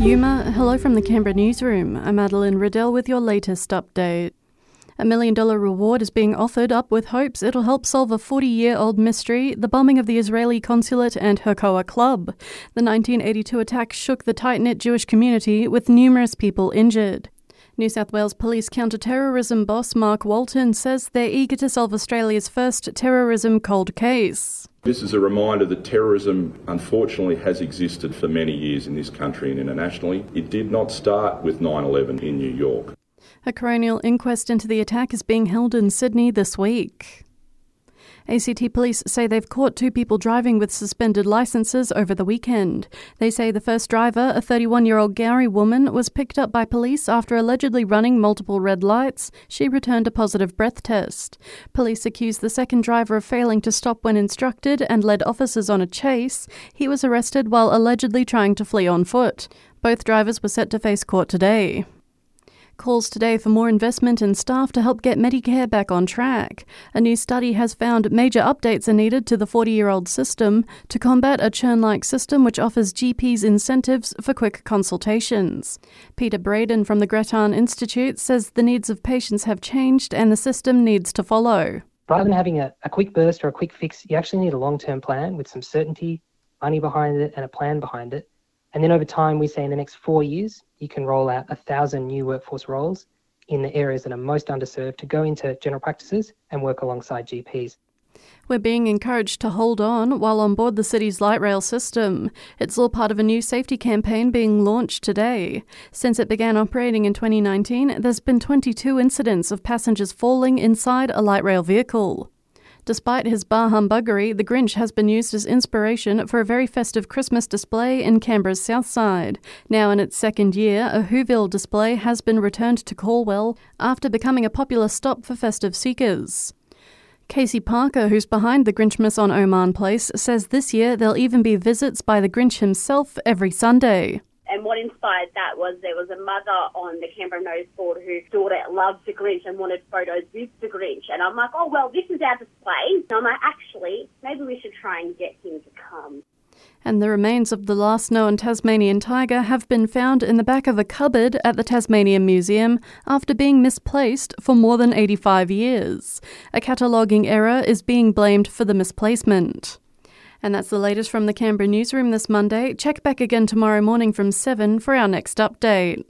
Yuma, hello from the Canberra newsroom. I'm Madeline Riddell with your latest update. A million dollar reward is being offered up with hopes it'll help solve a 40 year old mystery the bombing of the Israeli consulate and Hakoah Club. The 1982 attack shook the tight knit Jewish community, with numerous people injured. New South Wales Police counter-terrorism boss Mark Walton says they're eager to solve Australia's first terrorism cold case. This is a reminder that terrorism, unfortunately, has existed for many years in this country and internationally. It did not start with 9 11 in New York. A coronial inquest into the attack is being held in Sydney this week. ACT police say they've caught two people driving with suspended licenses over the weekend. They say the first driver, a 31 year old Gowrie woman, was picked up by police after allegedly running multiple red lights. She returned a positive breath test. Police accused the second driver of failing to stop when instructed and led officers on a chase. He was arrested while allegedly trying to flee on foot. Both drivers were set to face court today. Calls today for more investment in staff to help get Medicare back on track. A new study has found major updates are needed to the 40 year old system to combat a churn like system which offers GPs incentives for quick consultations. Peter Breadon from the Grattan Institute says the needs of patients have changed and the system needs to follow. Rather than having a, a quick burst or a quick fix, you actually need a long term plan with some certainty, money behind it, and a plan behind it. And then over time, we say in the next four years, you can roll out a thousand new workforce roles in the areas that are most underserved to go into general practices and work alongside GPs. We're being encouraged to hold on while on board the city's light rail system. It's all part of a new safety campaign being launched today. Since it began operating in 2019, there's been 22 incidents of passengers falling inside a light rail vehicle. Despite his bar humbuggery, the Grinch has been used as inspiration for a very festive Christmas display in Canberra's south side. Now in its second year, a Whoville display has been returned to Calwell after becoming a popular stop for festive seekers. Casey Parker, who's behind the Grinchmas on Oman Place, says this year there'll even be visits by the Grinch himself every Sunday. And what inspired that was there was a mother on the Canberra Notice Board whose daughter loves the Grinch and wanted photos with the Grinch. And I'm like, oh, well, this is our display. So I'm like, actually, maybe we should try and get him to come. And the remains of the last known Tasmanian tiger have been found in the back of a cupboard at the Tasmanian Museum after being misplaced for more than 85 years. A cataloguing error is being blamed for the misplacement. And that's the latest from the Canberra newsroom this Monday. Check back again tomorrow morning from 7 for our next update.